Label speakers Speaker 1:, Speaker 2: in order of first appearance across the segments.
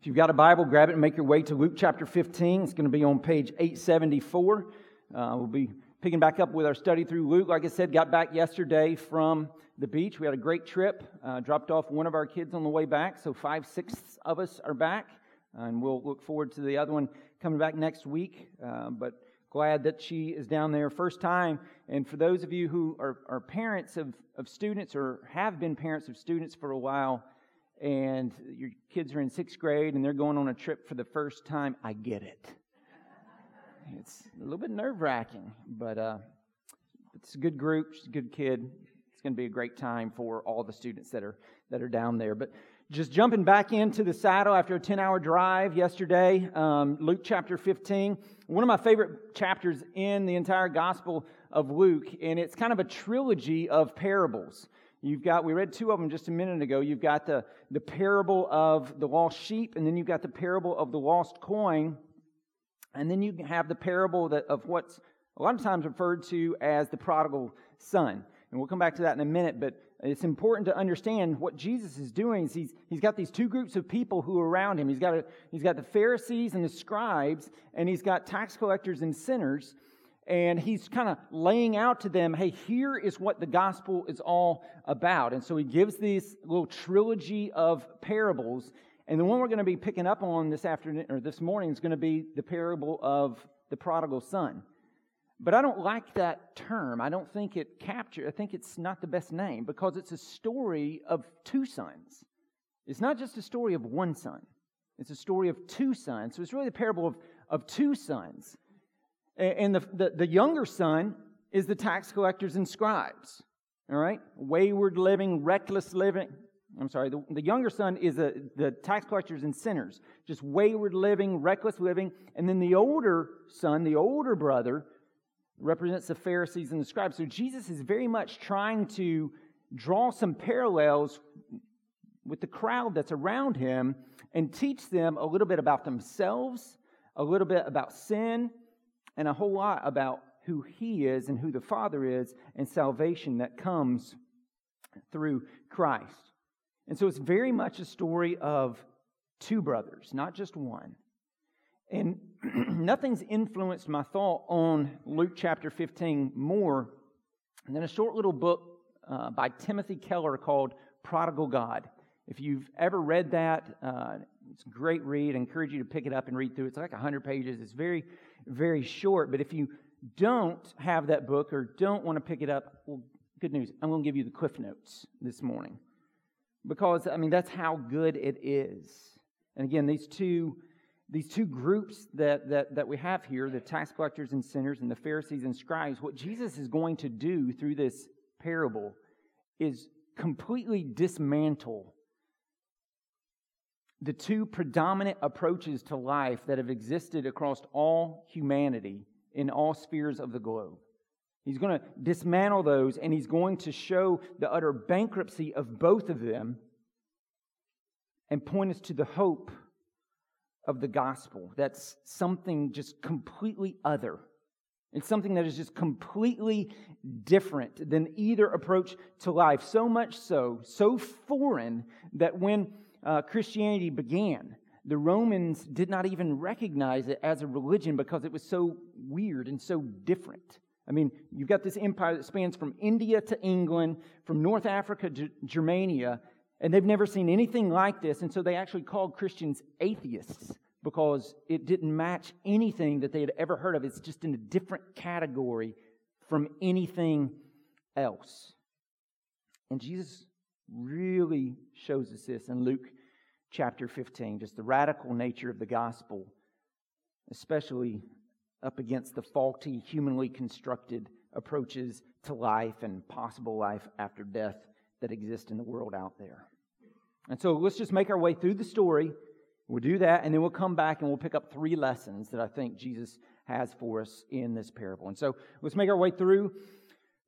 Speaker 1: If you've got a Bible, grab it and make your way to Luke chapter 15. It's going to be on page 874. Uh, we'll be picking back up with our study through Luke. Like I said, got back yesterday from the beach. We had a great trip. Uh, dropped off one of our kids on the way back, so five sixths of us are back. And we'll look forward to the other one coming back next week. Uh, but glad that she is down there first time. And for those of you who are, are parents of, of students or have been parents of students for a while, and your kids are in sixth grade and they're going on a trip for the first time, I get it. It's a little bit nerve wracking, but uh, it's a good group. She's a good kid. It's going to be a great time for all the students that are that are down there. But just jumping back into the saddle after a 10 hour drive yesterday, um, Luke chapter 15. One of my favorite chapters in the entire Gospel of Luke, and it's kind of a trilogy of parables. You've got, we read two of them just a minute ago. You've got the, the parable of the lost sheep, and then you've got the parable of the lost coin. And then you have the parable that, of what's a lot of times referred to as the prodigal son. And we'll come back to that in a minute, but it's important to understand what Jesus is doing. Is he's, he's got these two groups of people who are around him. He's got, a, he's got the Pharisees and the scribes, and he's got tax collectors and sinners and he's kind of laying out to them, hey, here is what the gospel is all about. And so he gives this little trilogy of parables. And the one we're going to be picking up on this afternoon or this morning is going to be the parable of the prodigal son. But I don't like that term. I don't think it captures, I think it's not the best name because it's a story of two sons. It's not just a story of one son, it's a story of two sons. So it's really the parable of, of two sons. And the, the, the younger son is the tax collectors and scribes. All right? Wayward living, reckless living. I'm sorry, the, the younger son is a, the tax collectors and sinners, just wayward living, reckless living. And then the older son, the older brother, represents the Pharisees and the scribes. So Jesus is very much trying to draw some parallels with the crowd that's around him and teach them a little bit about themselves, a little bit about sin, and a whole lot about who He is and who the Father is and salvation that comes through Christ. And so it's very much a story of two brothers, not just one. And nothing's influenced my thought on Luke chapter 15 more than a short little book uh, by Timothy Keller called Prodigal God. If you've ever read that, uh, it's a great read. I encourage you to pick it up and read through. It's like 100 pages. It's very very short. But if you don't have that book or don't want to pick it up, well, good news. I'm going to give you the Cliff Notes this morning. Because, I mean, that's how good it is. And again, these two, these two groups that, that, that we have here, the tax collectors and sinners and the Pharisees and scribes, what Jesus is going to do through this parable is completely dismantle the two predominant approaches to life that have existed across all humanity in all spheres of the globe. He's going to dismantle those and he's going to show the utter bankruptcy of both of them and point us to the hope of the gospel. That's something just completely other. It's something that is just completely different than either approach to life. So much so, so foreign that when uh, Christianity began, the Romans did not even recognize it as a religion because it was so weird and so different. I mean, you've got this empire that spans from India to England, from North Africa to Germania, and they've never seen anything like this. And so they actually called Christians atheists because it didn't match anything that they had ever heard of. It's just in a different category from anything else. And Jesus really shows us this in Luke chapter 15, just the radical nature of the gospel, especially up against the faulty, humanly constructed approaches to life and possible life after death that exist in the world out there. And so let's just make our way through the story. We'll do that, and then we'll come back and we'll pick up three lessons that I think Jesus has for us in this parable. And so let's make our way through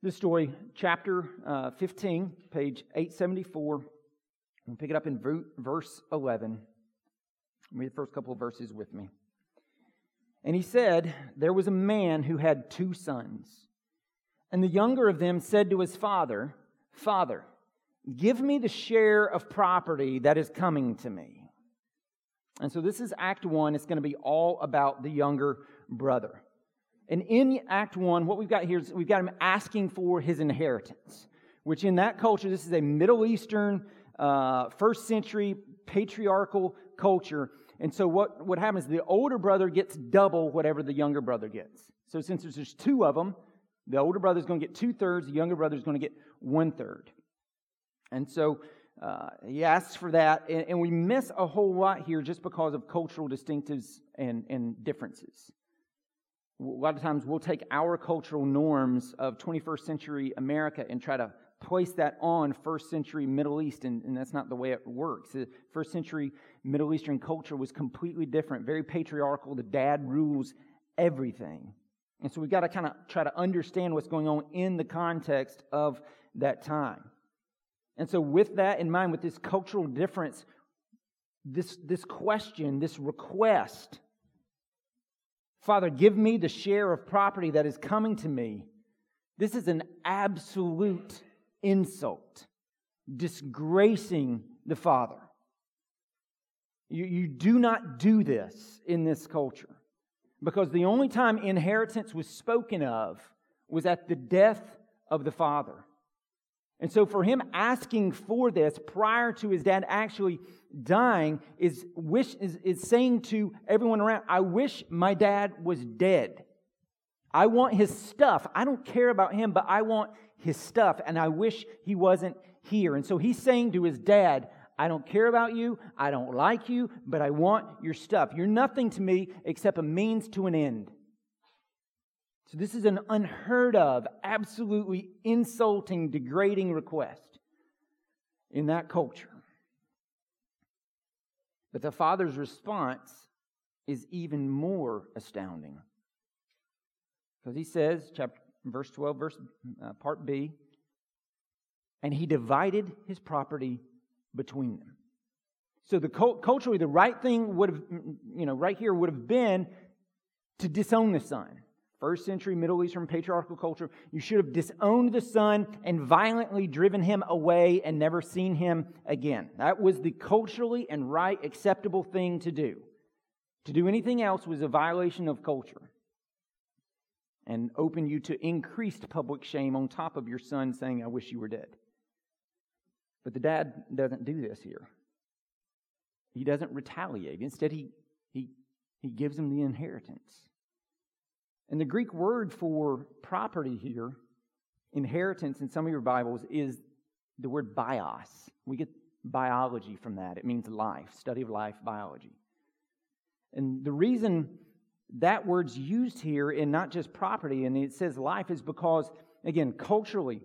Speaker 1: this story, chapter uh, 15, page 874. We'll pick it up in verse 11. Read the first couple of verses with me. And he said, There was a man who had two sons. And the younger of them said to his father, Father, give me the share of property that is coming to me. And so this is Act 1. It's going to be all about the younger brother. And in Act 1, what we've got here is we've got him asking for his inheritance, which in that culture, this is a Middle Eastern, uh, first century patriarchal culture. And so what, what happens, is the older brother gets double whatever the younger brother gets. So since there's two of them, the older brother is going to get two thirds, the younger brother is going to get one third. And so uh, he asks for that, and, and, we miss a whole lot here just because of cultural distinctives and, and differences. A lot of times we'll take our cultural norms of 21st century America and try to place that on first century Middle East, and, and that's not the way it works. The first century Middle Eastern culture was completely different, very patriarchal. The dad rules everything. And so we've got to kind of try to understand what's going on in the context of that time. And so, with that in mind, with this cultural difference, this, this question, this request, Father, give me the share of property that is coming to me. This is an absolute insult, disgracing the Father. You, you do not do this in this culture because the only time inheritance was spoken of was at the death of the Father. And so, for him asking for this prior to his dad actually dying is, wish, is, is saying to everyone around, I wish my dad was dead. I want his stuff. I don't care about him, but I want his stuff, and I wish he wasn't here. And so he's saying to his dad, I don't care about you, I don't like you, but I want your stuff. You're nothing to me except a means to an end. So this is an unheard of, absolutely insulting, degrading request in that culture. But the father's response is even more astounding. Because he says, chapter verse 12, verse uh, part B, and he divided his property between them. So the culturally, the right thing would have, you know, right here would have been to disown the son. First century Middle Eastern patriarchal culture, you should have disowned the son and violently driven him away and never seen him again. That was the culturally and right acceptable thing to do. To do anything else was a violation of culture and open you to increased public shame on top of your son saying, I wish you were dead. But the dad doesn't do this here. He doesn't retaliate. Instead, he, he, he gives him the inheritance. And the Greek word for property here, inheritance in some of your Bibles, is the word bios. We get biology from that. It means life, study of life, biology. And the reason that word's used here in not just property and it says life is because, again, culturally,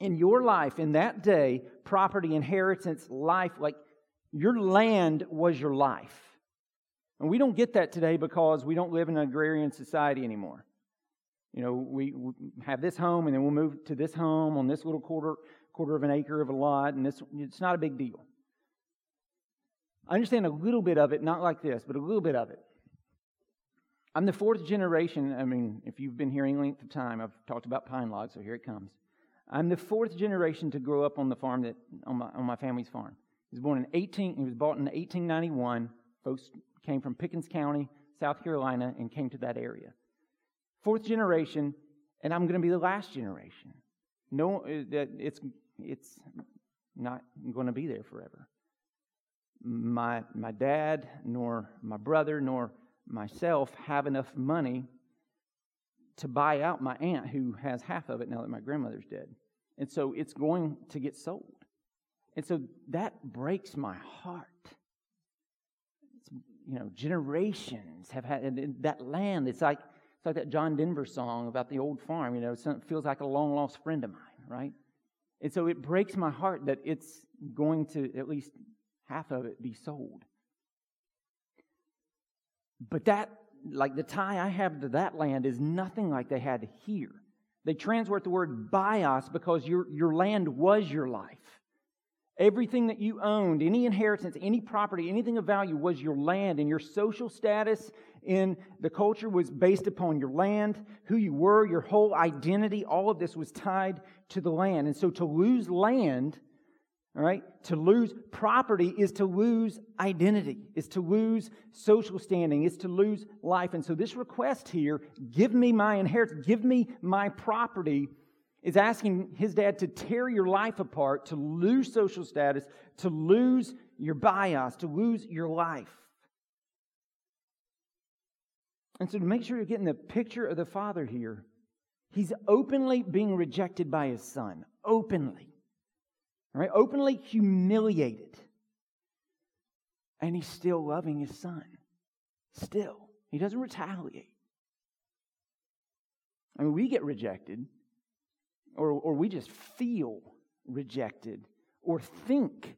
Speaker 1: in your life, in that day, property, inheritance, life, like your land was your life. And we don't get that today because we don't live in an agrarian society anymore. You know, we, we have this home and then we'll move to this home on this little quarter, quarter of an acre of a lot, and this, it's not a big deal. I understand a little bit of it, not like this, but a little bit of it. I'm the fourth generation. I mean, if you've been here any length of time, I've talked about pine logs, so here it comes. I'm the fourth generation to grow up on the farm that on my, on my family's farm. He was born in 18. He was bought in 1891. Folks came from Pickens County, South Carolina, and came to that area. Fourth generation, and I'm going to be the last generation. No, uh, it's it's not going to be there forever. My my dad, nor my brother, nor myself have enough money to buy out my aunt who has half of it now that my grandmother's dead. And so it's going to get sold. And so that breaks my heart. You know, generations have had that land. It's like it's like that John Denver song about the old farm. You know, it feels like a long lost friend of mine, right? And so it breaks my heart that it's going to at least half of it be sold. But that, like the tie I have to that land, is nothing like they had here. They translate the word bios because your, your land was your life. Everything that you owned, any inheritance, any property, anything of value was your land, and your social status in the culture was based upon your land, who you were, your whole identity. All of this was tied to the land. And so to lose land All right? To lose property is to lose identity, is to lose social standing, is to lose life. And so this request here, give me my inheritance, give me my property, is asking his dad to tear your life apart, to lose social status, to lose your bios, to lose your life. And so to make sure you're getting the picture of the father here, he's openly being rejected by his son. Openly. Right? Openly humiliated. And he's still loving his son. Still. He doesn't retaliate. I mean, we get rejected, or, or we just feel rejected, or think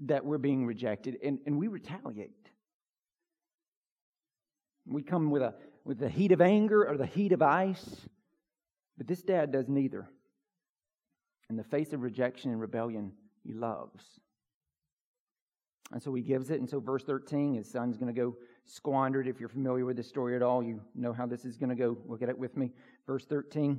Speaker 1: that we're being rejected, and, and we retaliate. We come with, a, with the heat of anger or the heat of ice, but this dad does neither. In the face of rejection and rebellion, he loves. And so he gives it. And so, verse 13, his son's going to go squandered. If you're familiar with this story at all, you know how this is going to go. Look at it with me. Verse 13.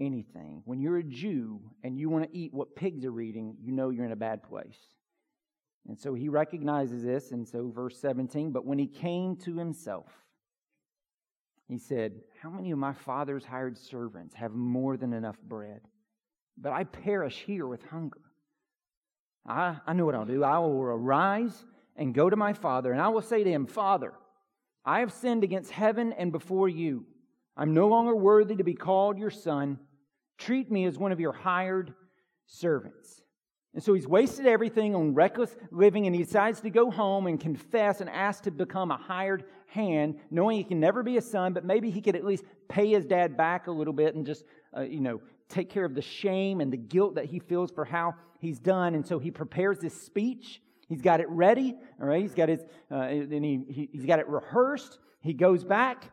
Speaker 1: anything. When you're a Jew and you want to eat what pigs are eating, you know you're in a bad place. And so he recognizes this, and so verse 17, but when he came to himself, he said, How many of my father's hired servants have more than enough bread? But I perish here with hunger. I, I know what I'll do. I will arise and go to my father, and I will say to him, Father, I have sinned against heaven and before you. I'm no longer worthy to be called your son. Treat me as one of your hired servants. And so he's wasted everything on reckless living, and he decides to go home and confess and ask to become a hired hand, knowing he can never be a son, but maybe he could at least pay his dad back a little bit and just, uh, you know, take care of the shame and the guilt that he feels for how he's done. And so he prepares this speech. He's got it ready, all right? He's got his, uh, and he, he, he's got it rehearsed. He goes back.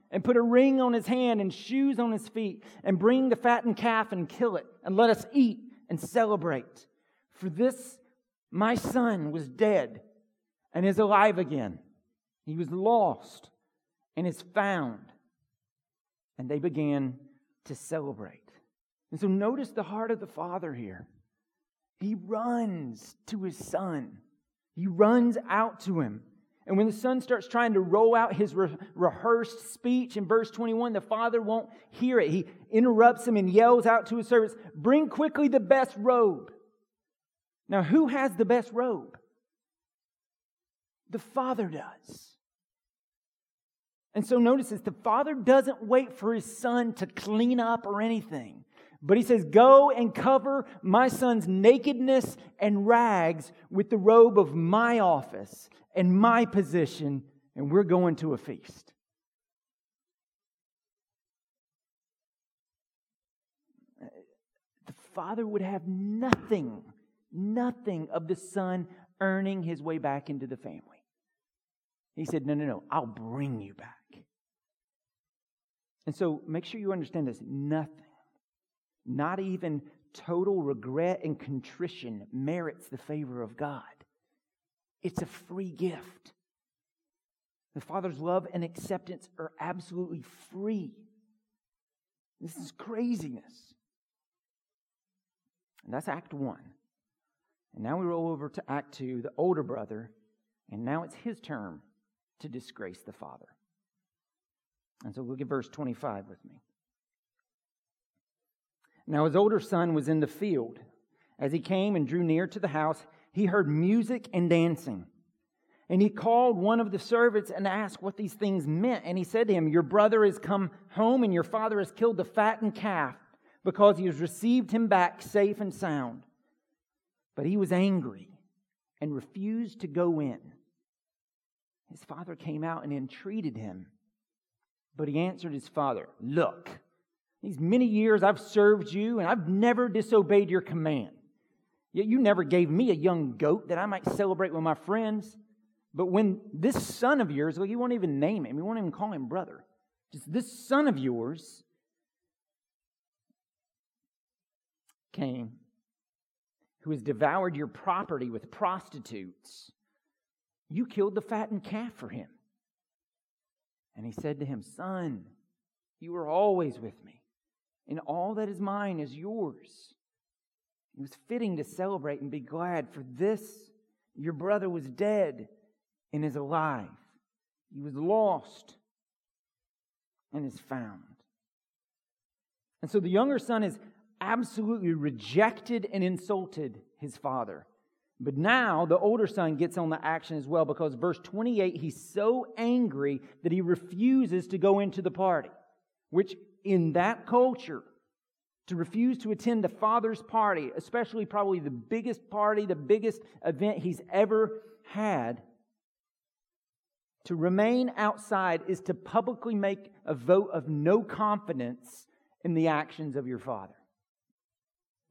Speaker 1: and put a ring on his hand and shoes on his feet, and bring the fattened calf and kill it, and let us eat and celebrate. For this my son was dead and is alive again. He was lost and is found. And they began to celebrate. And so notice the heart of the father here. He runs to his son, he runs out to him. And when the son starts trying to roll out his re- rehearsed speech in verse 21, the father won't hear it. He interrupts him and yells out to his servants, Bring quickly the best robe. Now, who has the best robe? The father does. And so notice this the father doesn't wait for his son to clean up or anything. But he says, Go and cover my son's nakedness and rags with the robe of my office and my position, and we're going to a feast. The father would have nothing, nothing of the son earning his way back into the family. He said, No, no, no, I'll bring you back. And so make sure you understand this nothing not even total regret and contrition merits the favor of God. It's a free gift. The Father's love and acceptance are absolutely free. This is craziness. And that's Act 1. And now we roll over to Act 2, the older brother, and now it's his turn to disgrace the Father. And so look at verse 25 with me. Now his older son was in the field, As he came and drew near to the house, he heard music and dancing. And he called one of the servants and asked what these things meant. And he said to him, Your brother has come home, and your father has killed the fattened calf because he has received him back safe and sound. But he was angry and refused to go in. His father came out and entreated him. But he answered his father, Look, these many years I've served you, and I've never disobeyed your command. Yet you never gave me a young goat that I might celebrate with my friends. But when this son of yours, well, you won't even name him, you won't even call him brother. Just this son of yours came, who has devoured your property with prostitutes. You killed the fattened calf for him. And he said to him, Son, you are always with me, and all that is mine is yours. It was fitting to celebrate and be glad, for this your brother was dead and is alive. He was lost and is found. And so the younger son has absolutely rejected and insulted his father. But now the older son gets on the action as well because verse 28, he's so angry that he refuses to go into the party, which in that culture, to refuse to attend the father's party, especially probably the biggest party, the biggest event he's ever had, to remain outside is to publicly make a vote of no confidence in the actions of your father.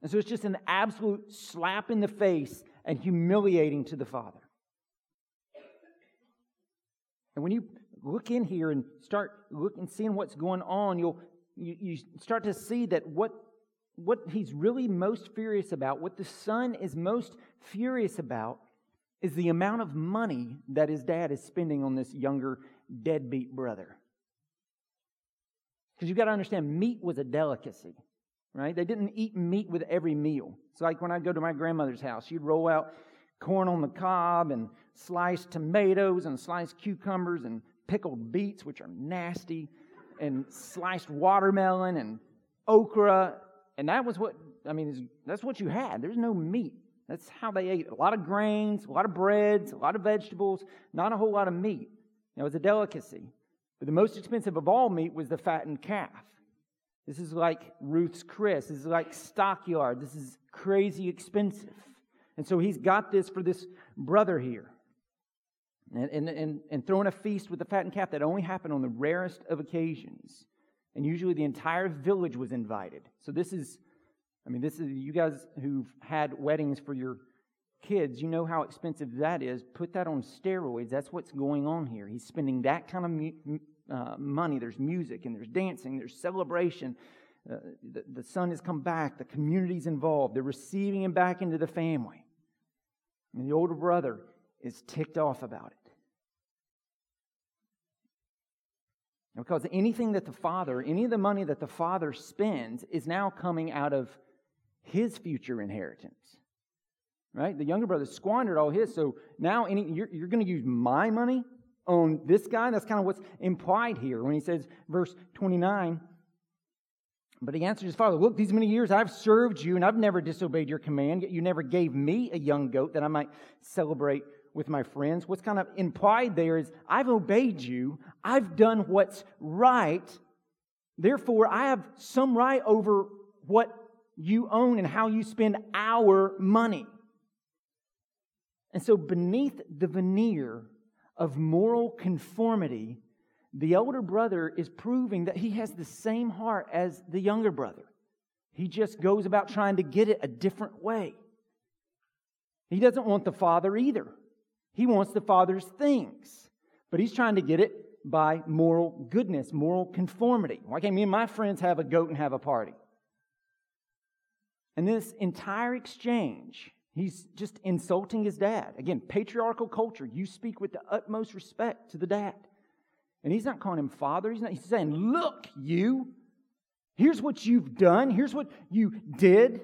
Speaker 1: And so it's just an absolute slap in the face and humiliating to the Father. And when you look in here and start looking, seeing what's going on, you'll you, you start to see that what what he's really most furious about, what the son is most furious about, is the amount of money that his dad is spending on this younger deadbeat brother. Because you've got to understand, meat was a delicacy right? They didn't eat meat with every meal. It's like when I go to my grandmother's house, she'd roll out corn on the cob and sliced tomatoes and sliced cucumbers and pickled beets, which are nasty, and sliced watermelon and okra. And that was what, I mean, that's what you had. There's no meat. That's how they ate. A lot of grains, a lot of breads, a lot of vegetables, not a whole lot of meat. It was a delicacy. But the most expensive of all meat was the fattened calf. This is like Ruth's Chris. This is like Stockyard. This is crazy expensive. And so he's got this for this brother here. And, and, and, and throwing a feast with the fattened calf that only happened on the rarest of occasions. And usually the entire village was invited. So this is, I mean, this is, you guys who've had weddings for your kids, you know how expensive that is. Put that on steroids. That's what's going on here. He's spending that kind of uh, money, there's music, and there's dancing, there's celebration. Uh, the, the son has come back, the community's involved, they're receiving him back into the family. And the older brother is ticked off about it. Because anything that the father, any of the money that the father spends, is now coming out of his future inheritance. Right? The younger brother squandered all his, so now any, you're, you're going to use my money on this guy. That's kind of what's implied here when he says, verse 29. But he answered his father, Look, these many years I've served you, and I've never disobeyed your command, yet you never gave me a young goat that I might celebrate with my friends. What's kind of implied there is, I've obeyed you, I've done what's right, therefore I have some right over what you own and how you spend our money. And so, beneath the veneer of moral conformity, the older brother is proving that he has the same heart as the younger brother. He just goes about trying to get it a different way. He doesn't want the father either. He wants the father's things, but he's trying to get it by moral goodness, moral conformity. Why can't me and my friends have a goat and have a party? And this entire exchange He's just insulting his dad. Again, patriarchal culture. You speak with the utmost respect to the dad. And he's not calling him father. He's not. He's saying, "Look, you. Here's what you've done. Here's what you did."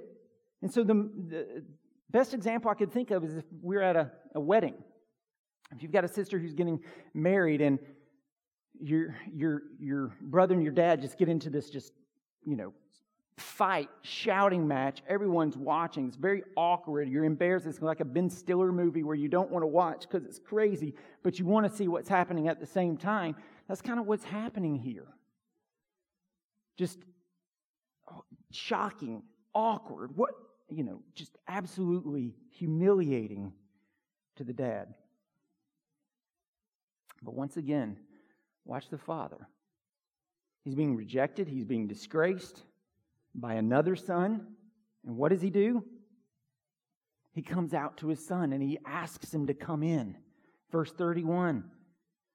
Speaker 1: And so the, the best example I could think of is if we're at a, a wedding. If you've got a sister who's getting married and your your your brother and your dad just get into this just you know fight, shouting match. Everyone's watching. It's very awkward. You're embarrassed. It's like a Ben Stiller movie where you don't want to watch because it's crazy, but you want to see what's happening at the same time. That's kind of what's happening here. Just oh, shocking, awkward. What, you know, just absolutely humiliating to the dad. But once again, watch the father. He's being rejected, he's being disgraced by another son. And what does he do? He comes out to his son and he asks him to come in. Verse 31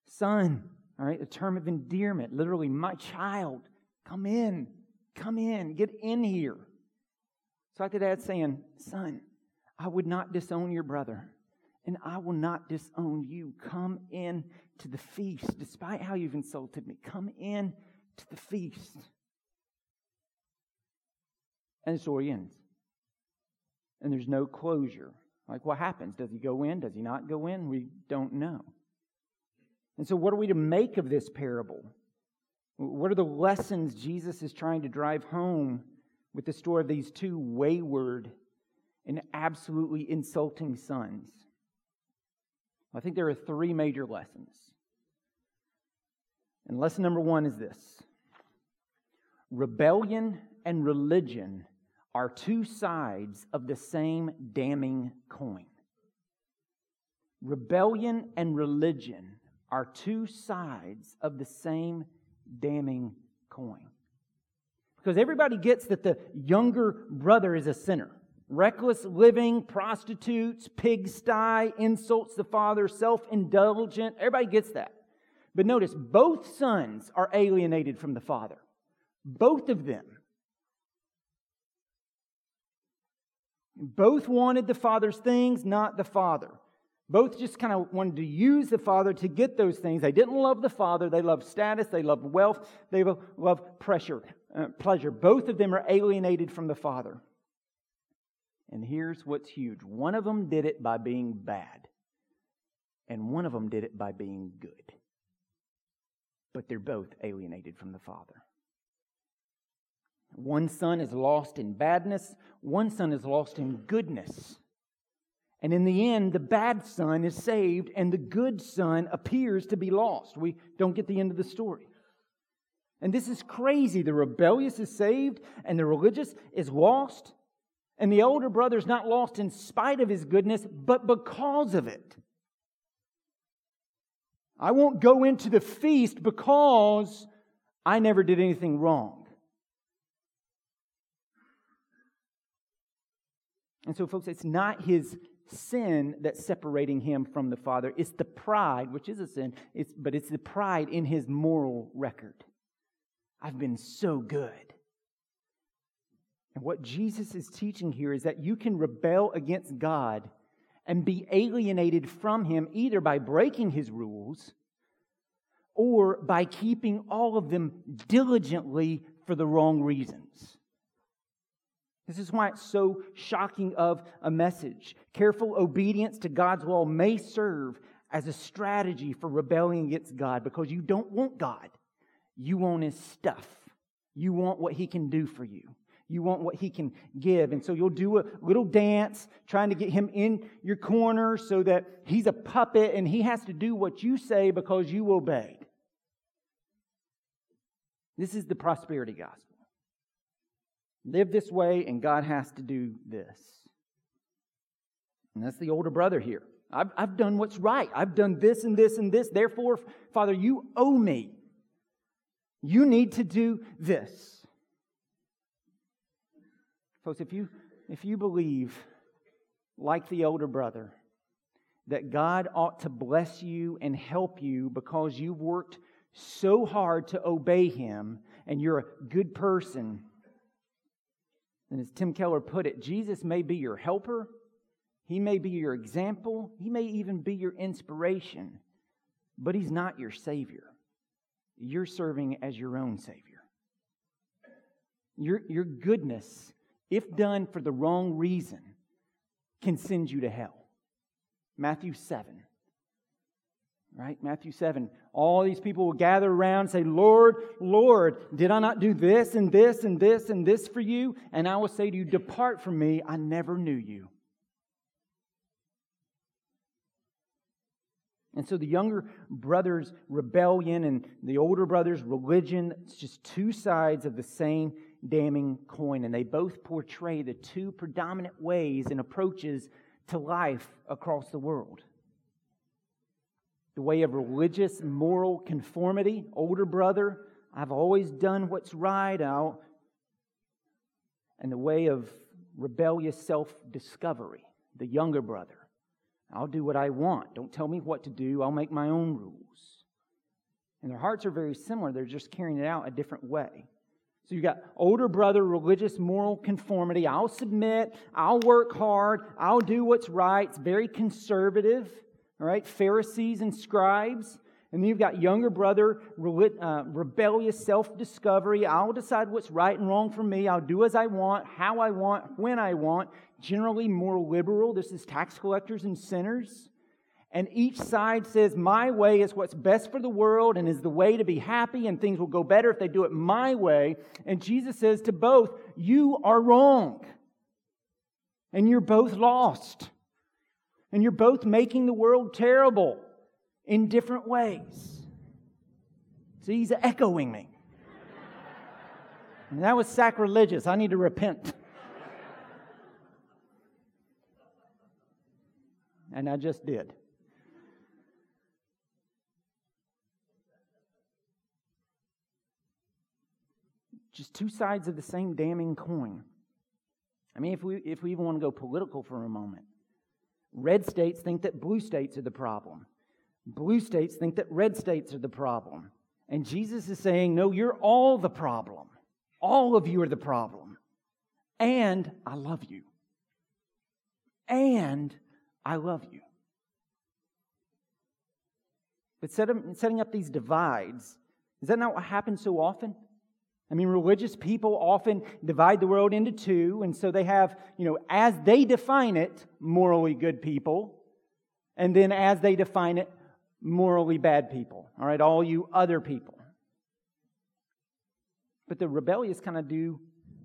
Speaker 1: Son, all right, a term of endearment, literally, my child, come in, come in, get in here. It's like the dad saying, Son, I would not disown your brother, and I will not disown you. Come in to the feast, despite how you've insulted me. Come in to the feast. And the story ends. And there's no closure. Like, what happens? Does he go in? Does he not go in? We don't know. And so, what are we to make of this parable? What are the lessons Jesus is trying to drive home with the story of these two wayward and absolutely insulting sons? I think there are three major lessons. And lesson number one is this rebellion and religion are two sides of the same damning coin. Rebellion and religion are two sides of the same damning coin. Because everybody gets that the younger brother is a sinner. Reckless living, prostitutes, pigsty, insults the father, self indulgent. Everybody gets that. But notice, both sons are alienated from the father. Both of them. Both wanted the father's things, not the father. Both just kind of wanted to use the father to get those things. They didn't love the father. They loved status. They loved wealth. They loved pressure, uh, pleasure. Both of them are alienated from the father. And here's what's huge one of them did it by being bad, and one of them did it by being good. But they're both alienated from the father. One son is lost in badness, one son is lost in goodness. And in the end, the bad son is saved, and the good son appears to be lost. We don't get the end of the story. And this is crazy. The rebellious is saved, and the religious is lost. And the older brother is not lost in spite of his goodness, but because of it. I won't go into the feast because I never did anything wrong. And so, folks, it's not his sin that's separating him from the Father. It's the pride, which is a sin, it's, but it's the pride in his moral record. I've been so good. And what Jesus is teaching here is that you can rebel against God and be alienated from him either by breaking his rules or by keeping all of them diligently for the wrong reasons. This is why it's so shocking of a message. Careful obedience to God's law may serve as a strategy for rebelling against God because you don't want God. You want His stuff. You want what He can do for you. You want what He can give. And so you'll do a little dance trying to get Him in your corner so that He's a puppet and He has to do what you say because you obeyed. This is the prosperity gospel. Live this way, and God has to do this. And that's the older brother here. I've, I've done what's right. I've done this and this and this. Therefore, Father, you owe me. You need to do this. Folks, if you, if you believe, like the older brother, that God ought to bless you and help you because you've worked so hard to obey Him and you're a good person, and as Tim Keller put it, Jesus may be your helper, he may be your example, he may even be your inspiration, but he's not your Savior. You're serving as your own Savior. Your, your goodness, if done for the wrong reason, can send you to hell. Matthew 7. Right? Matthew 7. All these people will gather around say, Lord, Lord, did I not do this and this and this and this for you? And I will say to you, Depart from me, I never knew you. And so the younger brother's rebellion and the older brother's religion, it's just two sides of the same damning coin. And they both portray the two predominant ways and approaches to life across the world the way of religious moral conformity. Older brother, I've always done what's right out. And the way of rebellious self discovery. The younger brother, I'll do what I want. Don't tell me what to do. I'll make my own rules. And their hearts are very similar, they're just carrying it out a different way. So you got older brother, religious moral conformity. I'll submit, I'll work hard, I'll do what's right. It's very conservative all right, Pharisees and scribes. And then you've got younger brother, uh, rebellious self discovery. I'll decide what's right and wrong for me. I'll do as I want, how I want, when I want. Generally more liberal. This is tax collectors and sinners. And each side says, My way is what's best for the world and is the way to be happy, and things will go better if they do it my way. And Jesus says to both, You are wrong. And you're both lost. And you're both making the world terrible in different ways. See, he's echoing me. And that was sacrilegious. I need to repent. And I just did. Just two sides of the same damning coin. I mean, if we, if we even want to go political for a moment, Red states think that blue states are the problem. Blue states think that red states are the problem. And Jesus is saying, No, you're all the problem. All of you are the problem. And I love you. And I love you. But setting up these divides, is that not what happens so often? I mean, religious people often divide the world into two, and so they have, you know, as they define it, morally good people, and then as they define it, morally bad people. All right, all you other people. But the rebellious kind of do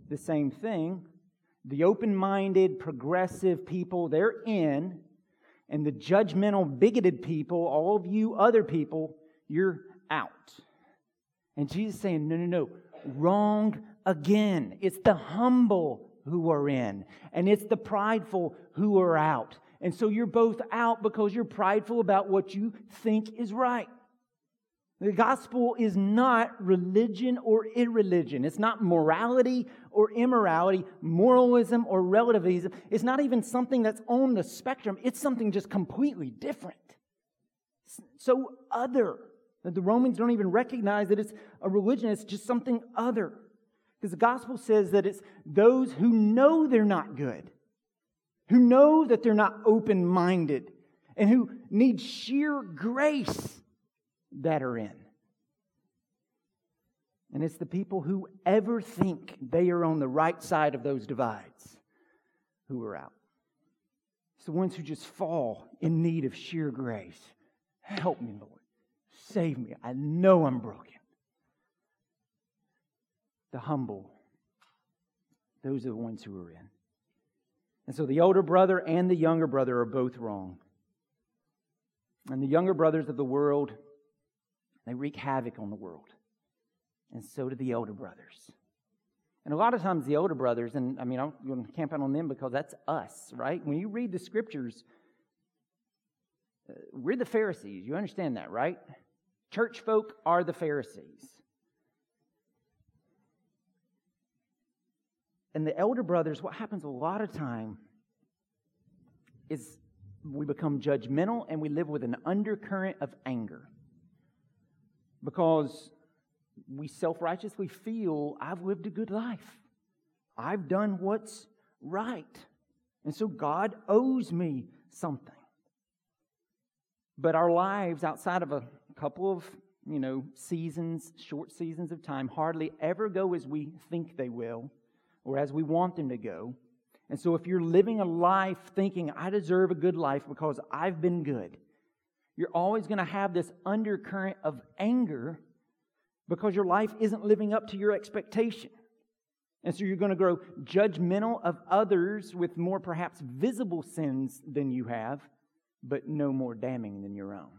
Speaker 1: the same thing. The open minded, progressive people, they're in, and the judgmental, bigoted people, all of you other people, you're out. And Jesus saying, no, no, no wrong again. It's the humble who are in, and it's the prideful who are out. And so you're both out because you're prideful about what you think is right. The gospel is not religion or irreligion. It's not morality or immorality, moralism or relativism. It's not even something that's on the spectrum. It's something just completely different. So other. That the Romans don't even recognize that it's a religion, it's just something other. Because the gospel says that it's those who know they're not good, who know that they're not open minded, and who need sheer grace that are in. And it's the people who ever think they are on the right side of those divides who are out. It's the ones who just fall in need of sheer grace. Help me, Lord. Save me. I know I'm broken. The humble, those are the ones who are in. And so the older brother and the younger brother are both wrong. And the younger brothers of the world, they wreak havoc on the world. And so do the older brothers. And a lot of times the older brothers, and I mean, I'm going to camp out on them because that's us, right? When you read the scriptures, uh, we're the Pharisees. You understand that, right? Church folk are the Pharisees. And the elder brothers, what happens a lot of time is we become judgmental and we live with an undercurrent of anger. Because we self righteously feel, I've lived a good life. I've done what's right. And so God owes me something. But our lives outside of a couple of, you know, seasons, short seasons of time, hardly ever go as we think they will or as we want them to go. And so if you're living a life thinking, I deserve a good life because I've been good, You're always going to have this undercurrent of anger because your life isn't living up to your expectation. And so you're going to grow judgmental of others with more perhaps visible sins than you have, but no more damning than your own.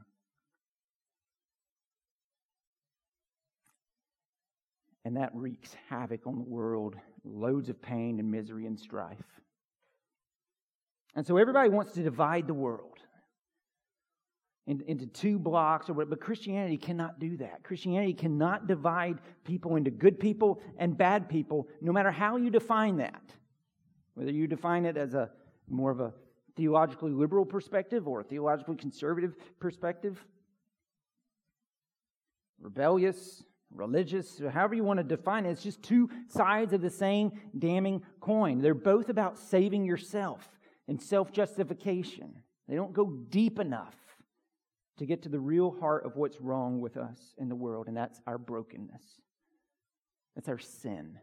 Speaker 1: And that wreaks havoc on the world, loads of pain and misery and strife. And so everybody wants to divide the world into two blocks or what, but Christianity cannot do that. Christianity cannot divide people into good people and bad people, no matter how you define that. Whether you define it as a more of a theologically liberal perspective or a theologically conservative perspective, rebellious, religious, however you want to define it, it's just two sides of the same damning coin. They're both about saving yourself and self justification. They don't go deep enough to get to the real heart of what's wrong with us in the world, and that's our brokenness. That's our sin.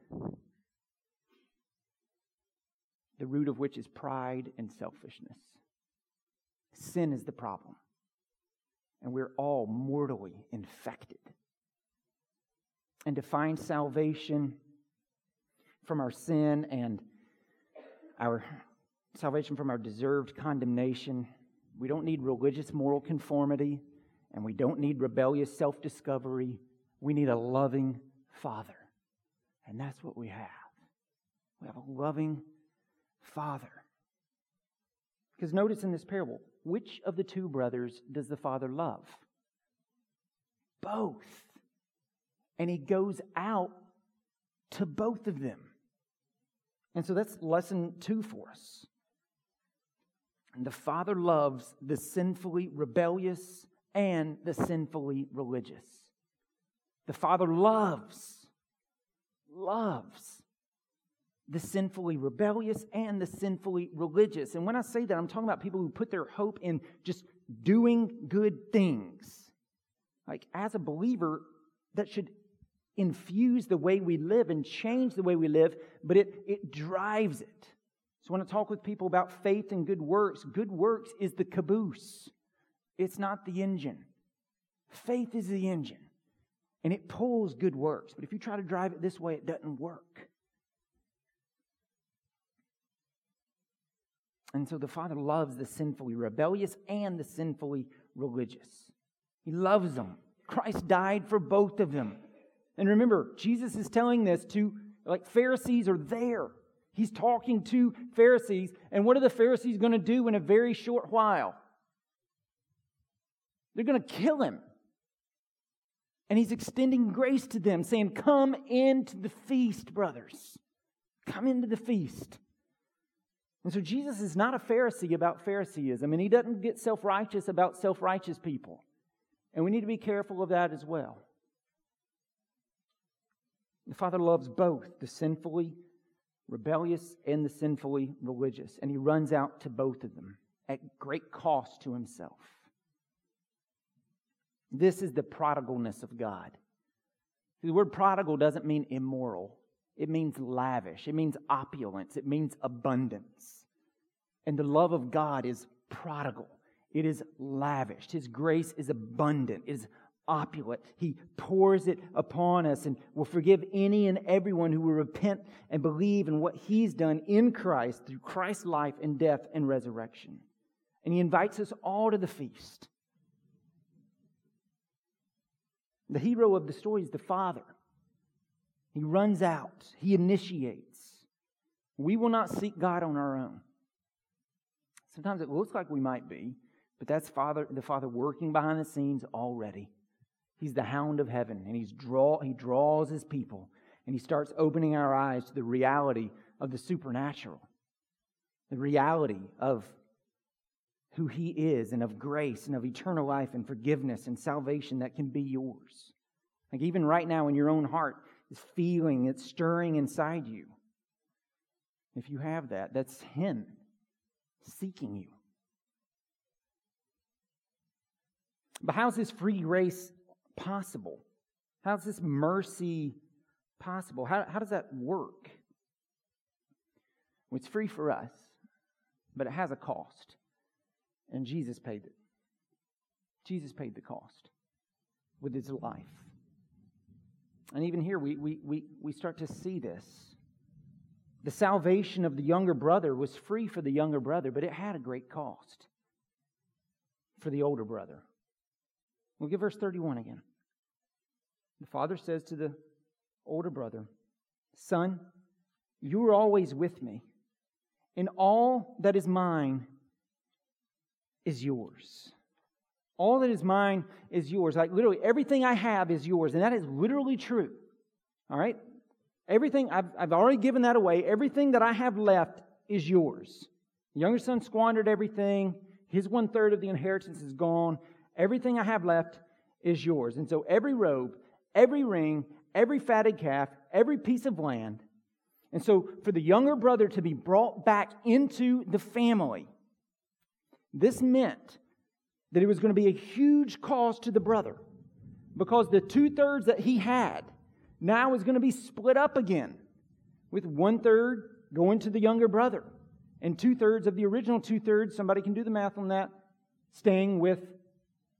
Speaker 1: The root of which is pride and selfishness. Sin is the problem. And we're all mortally infected. And to find salvation from our sin and our salvation from our deserved condemnation we don't need religious moral conformity, and we don't need rebellious self discovery. We need a loving Father. And that's what we have. We have a loving Father. Because notice in this parable, which of the two brothers does the Father love? Both. And he goes out to both of them. And so that's lesson two for us. And the Father loves the sinfully rebellious and the sinfully religious. The Father loves, loves the sinfully rebellious and the sinfully religious. And when I say that, I'm talking about people who put their hope in just doing good things. Like, as a believer, that should infuse the way we live and change the way we live, but it, it drives it. So when I talk with people about faith and good works, good works is the caboose. It's not the engine. Faith is the engine. And it pulls good works. But if you try to drive it this way, it doesn't work. And so the Father loves the sinfully rebellious and the sinfully religious. He loves them. Christ died for both of them. And remember, Jesus is telling this to, like, Pharisees are there. He's talking to Pharisees, and what are the Pharisees going to do in a very short while? They're going to kill him. And he's extending grace to them, saying, Come into the feast, brothers. Come into the feast. And so Jesus is not a Pharisee about Phariseeism, and he doesn't get self righteous about self righteous people. And we need to be careful of that as well. The Father loves both the sinfully rebellious and the sinfully religious. And he runs out to both of them at great cost to himself. This is the prodigalness of God. The word prodigal doesn't mean immoral, it means lavish, it means opulence, it means abundance. And the love of God is prodigal, it is lavished. His grace is abundant, it is opulent. He pours it upon us and will forgive any and everyone who will repent and believe in what He's done in Christ through Christ's life and death and resurrection. And He invites us all to the feast. The hero of the story is the Father. He runs out, He initiates. We will not seek God on our own. Sometimes it looks like we might be, but that's Father, the Father working behind the scenes already. He's the hound of heaven, and he's draw, he draws his people, and he starts opening our eyes to the reality of the supernatural, the reality of who he is, and of grace, and of eternal life, and forgiveness, and salvation that can be yours. Like even right now in your own heart, is feeling, it's stirring inside you. If you have that, that's him seeking you. But how's this free grace possible? How's this mercy possible? How, how does that work? Well, it's free for us, but it has a cost. And Jesus paid it. Jesus paid the cost with his life. And even here, we, we, we, we start to see this. The salvation of the younger brother was free for the younger brother, but it had a great cost for the older brother. We'll get verse 31 again. The father says to the older brother, Son, you are always with me, and all that is mine is yours. All that is mine is yours. Like literally, everything I have is yours. And that is literally true. All right? Everything, I've, I've already given that away. Everything that I have left is yours. The younger son squandered everything. His one third of the inheritance is gone. Everything I have left is yours. And so every robe, every ring, every fatted calf, every piece of land. And so for the younger brother to be brought back into the family, this meant that it was going to be a huge cost to the brother because the two thirds that he had now is going to be split up again, with one third going to the younger brother and two thirds of the original two thirds, somebody can do the math on that, staying with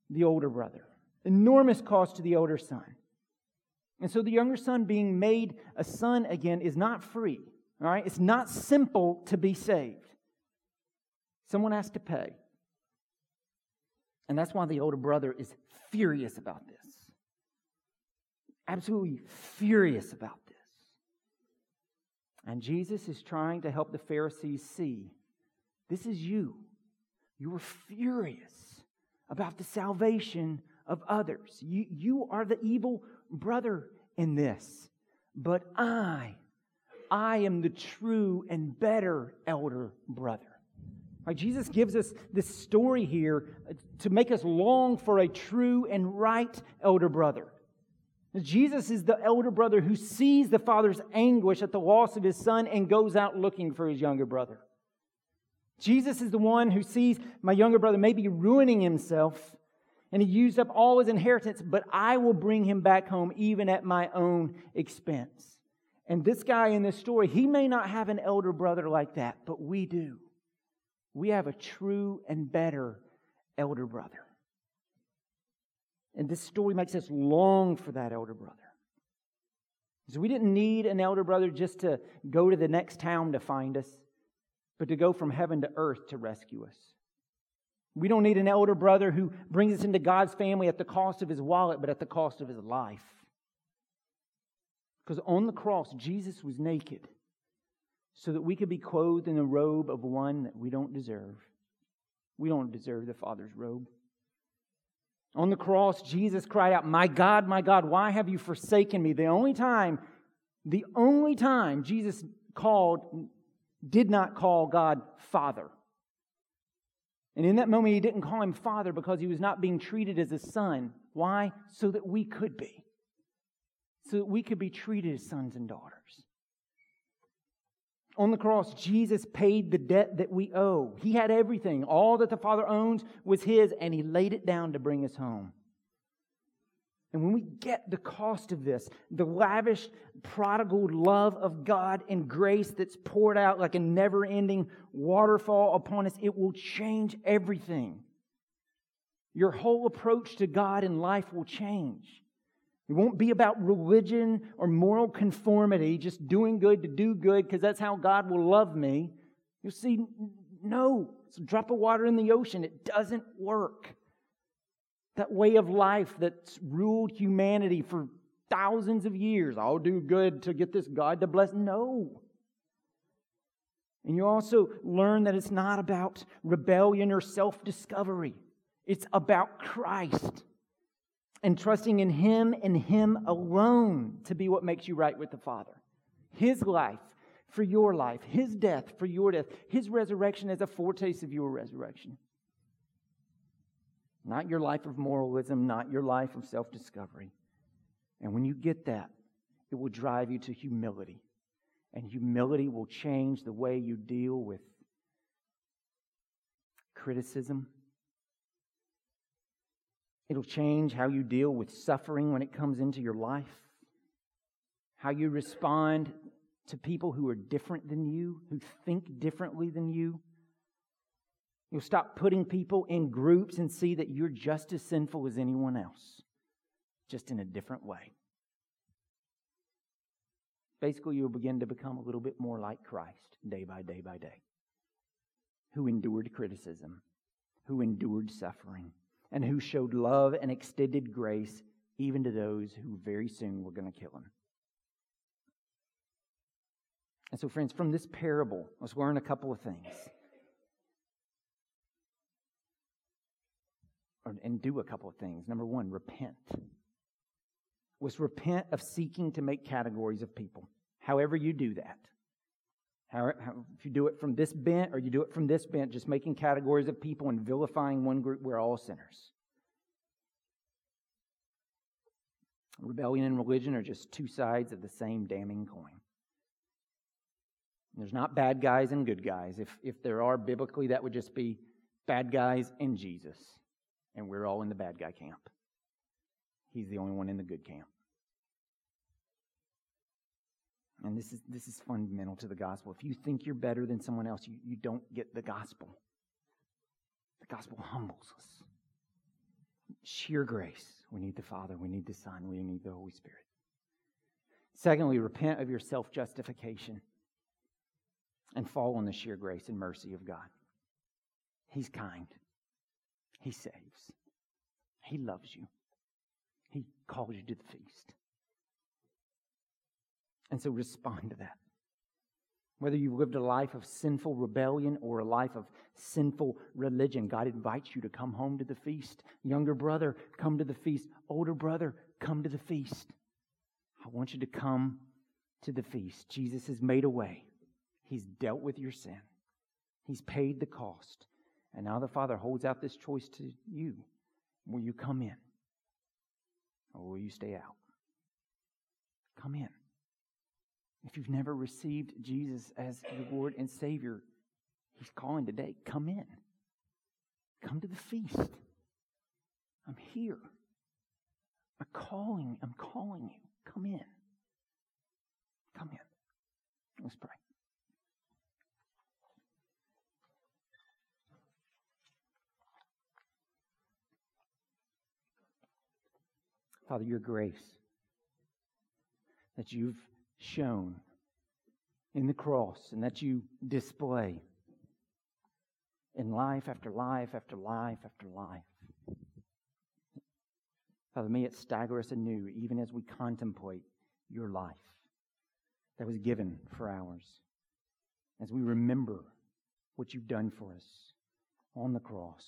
Speaker 1: the older brother. Enormous cost to the older son. And so the younger son being made a son again is not free. All right? It's not simple to be saved. Someone has to pay. And that's why the older brother is furious about this. Absolutely furious about this. And Jesus is trying to help the Pharisees see this is you. You are furious about the salvation of others. You, you are the evil brother in this. But I, I am the true and better elder brother. Jesus gives us this story here uh, to make us long for a true and right elder brother. Jesus is the elder brother who sees the father's anguish at the loss of his son and goes out looking for his younger brother. Jesus is the one who sees my younger brother maybe ruining himself and he used up all his inheritance, but I will bring him back home even at my own expense. And this guy in this story, he may not have an elder brother like that, but we do we have a true and better elder brother. And this story makes us long for that elder brother. So we didn't need an elder brother just to go to the next town to find us, but to go from heaven to earth to rescue us. We don't need an elder brother who brings us into God's family at the cost of his wallet, but at the cost of his life. Because on the cross, Jesus was naked so that we could be clothed in the robe of one that we don't deserve. We don't deserve the Father's robe. On the cross, Jesus cried out, My God, my God, why have you forsaken me? The only time, the only time Jesus called, did not call God Father. And in that moment, he didn't call him Father because he was not being treated as a son. Why? So that we could be. So that we could be treated as sons and daughters. On the cross, Jesus paid the debt that we owe. He had everything. All that the Father owns was His, and He laid it down to bring us home. And when we get the cost of this, the lavish, prodigal love of God and grace that's poured out like a never ending waterfall upon us, it will change everything. Your whole approach to God and life will change. It won't be about religion or moral conformity, just doing good to do good because that's how God will love me. You'll see, no, it's a drop of water in the ocean. It doesn't work. That way of life that's ruled humanity for thousands of years. I'll do good to get this God to bless. No. And you also learn that it's not about rebellion or self discovery, it's about Christ and trusting in Him and Him alone to be what makes you right with the Father. His life for your life, His death for your death, His resurrection as a foretaste of your resurrection. Not your life of moralism, not your life of self discovery. And when you get that, it will drive you to humility. And humility will change the way you deal with criticism, It'll change how you deal with suffering when it comes into your life, how you respond to people who are different than you, who think differently than you. You'll stop putting people in groups and see that you're just as sinful as anyone else, just in a different way. Basically, you'll begin to become a little bit more like Christ day by day by day, who endured criticism, who endured suffering, and who showed love and extended grace even to those who very soon were going to kill him. And so, friends, from this parable, let's learn a couple of things. And do a couple of things. Number one, repent. Was repent of seeking to make categories of people. However, you do that. How, how, if you do it from this bent or you do it from this bent, just making categories of people and vilifying one group, we're all sinners. Rebellion and religion are just two sides of the same damning coin. There's not bad guys and good guys. If, if there are biblically, that would just be bad guys and Jesus and we're all in the bad guy camp. He's the only one in the good camp. And this is, this is fundamental to the gospel. If you think you're better than someone else, you, you don't get the gospel. The gospel humbles us. Sheer grace. We need the Father, we need the Son, we need the Holy Spirit. Secondly, repent of your self justification and fall on the sheer grace and mercy of God. He's kind. He saves. He loves you. He calls you to the feast. And so respond to that. Whether you've lived a life of sinful rebellion or a life of sinful religion, God invites you to come home to the feast. Younger brother, come to the feast. Older brother, come to the feast. I want you to come to the feast. Jesus has made a way, He's dealt with your sin, He's paid the cost. And now the Father holds out this choice to you. Will you come in? Or will you stay out? Come in. If you've never received Jesus as your Lord and Savior, He's calling today. Come in. Come to the feast. I'm here. I'm calling. I'm calling you. Come in. Come in. Let's pray. Father, your grace that you've shown in the cross and that you display in life after life after life after life. Father, may it stagger us anew even as we contemplate your life that was given for ours. As we remember what you've done for us on the cross.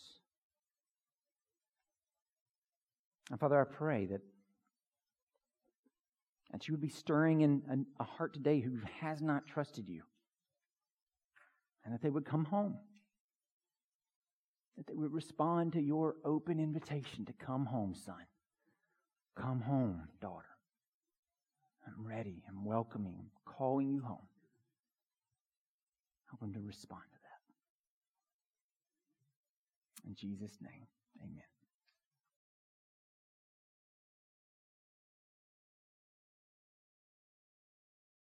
Speaker 1: And Father, I pray that, that you would be stirring in a, a heart today who has not trusted you. And that they would come home. That they would respond to your open invitation to come home, son. Come home, daughter. I'm ready. I'm welcoming. I'm calling you home. Help them to respond to that. In Jesus' name, amen.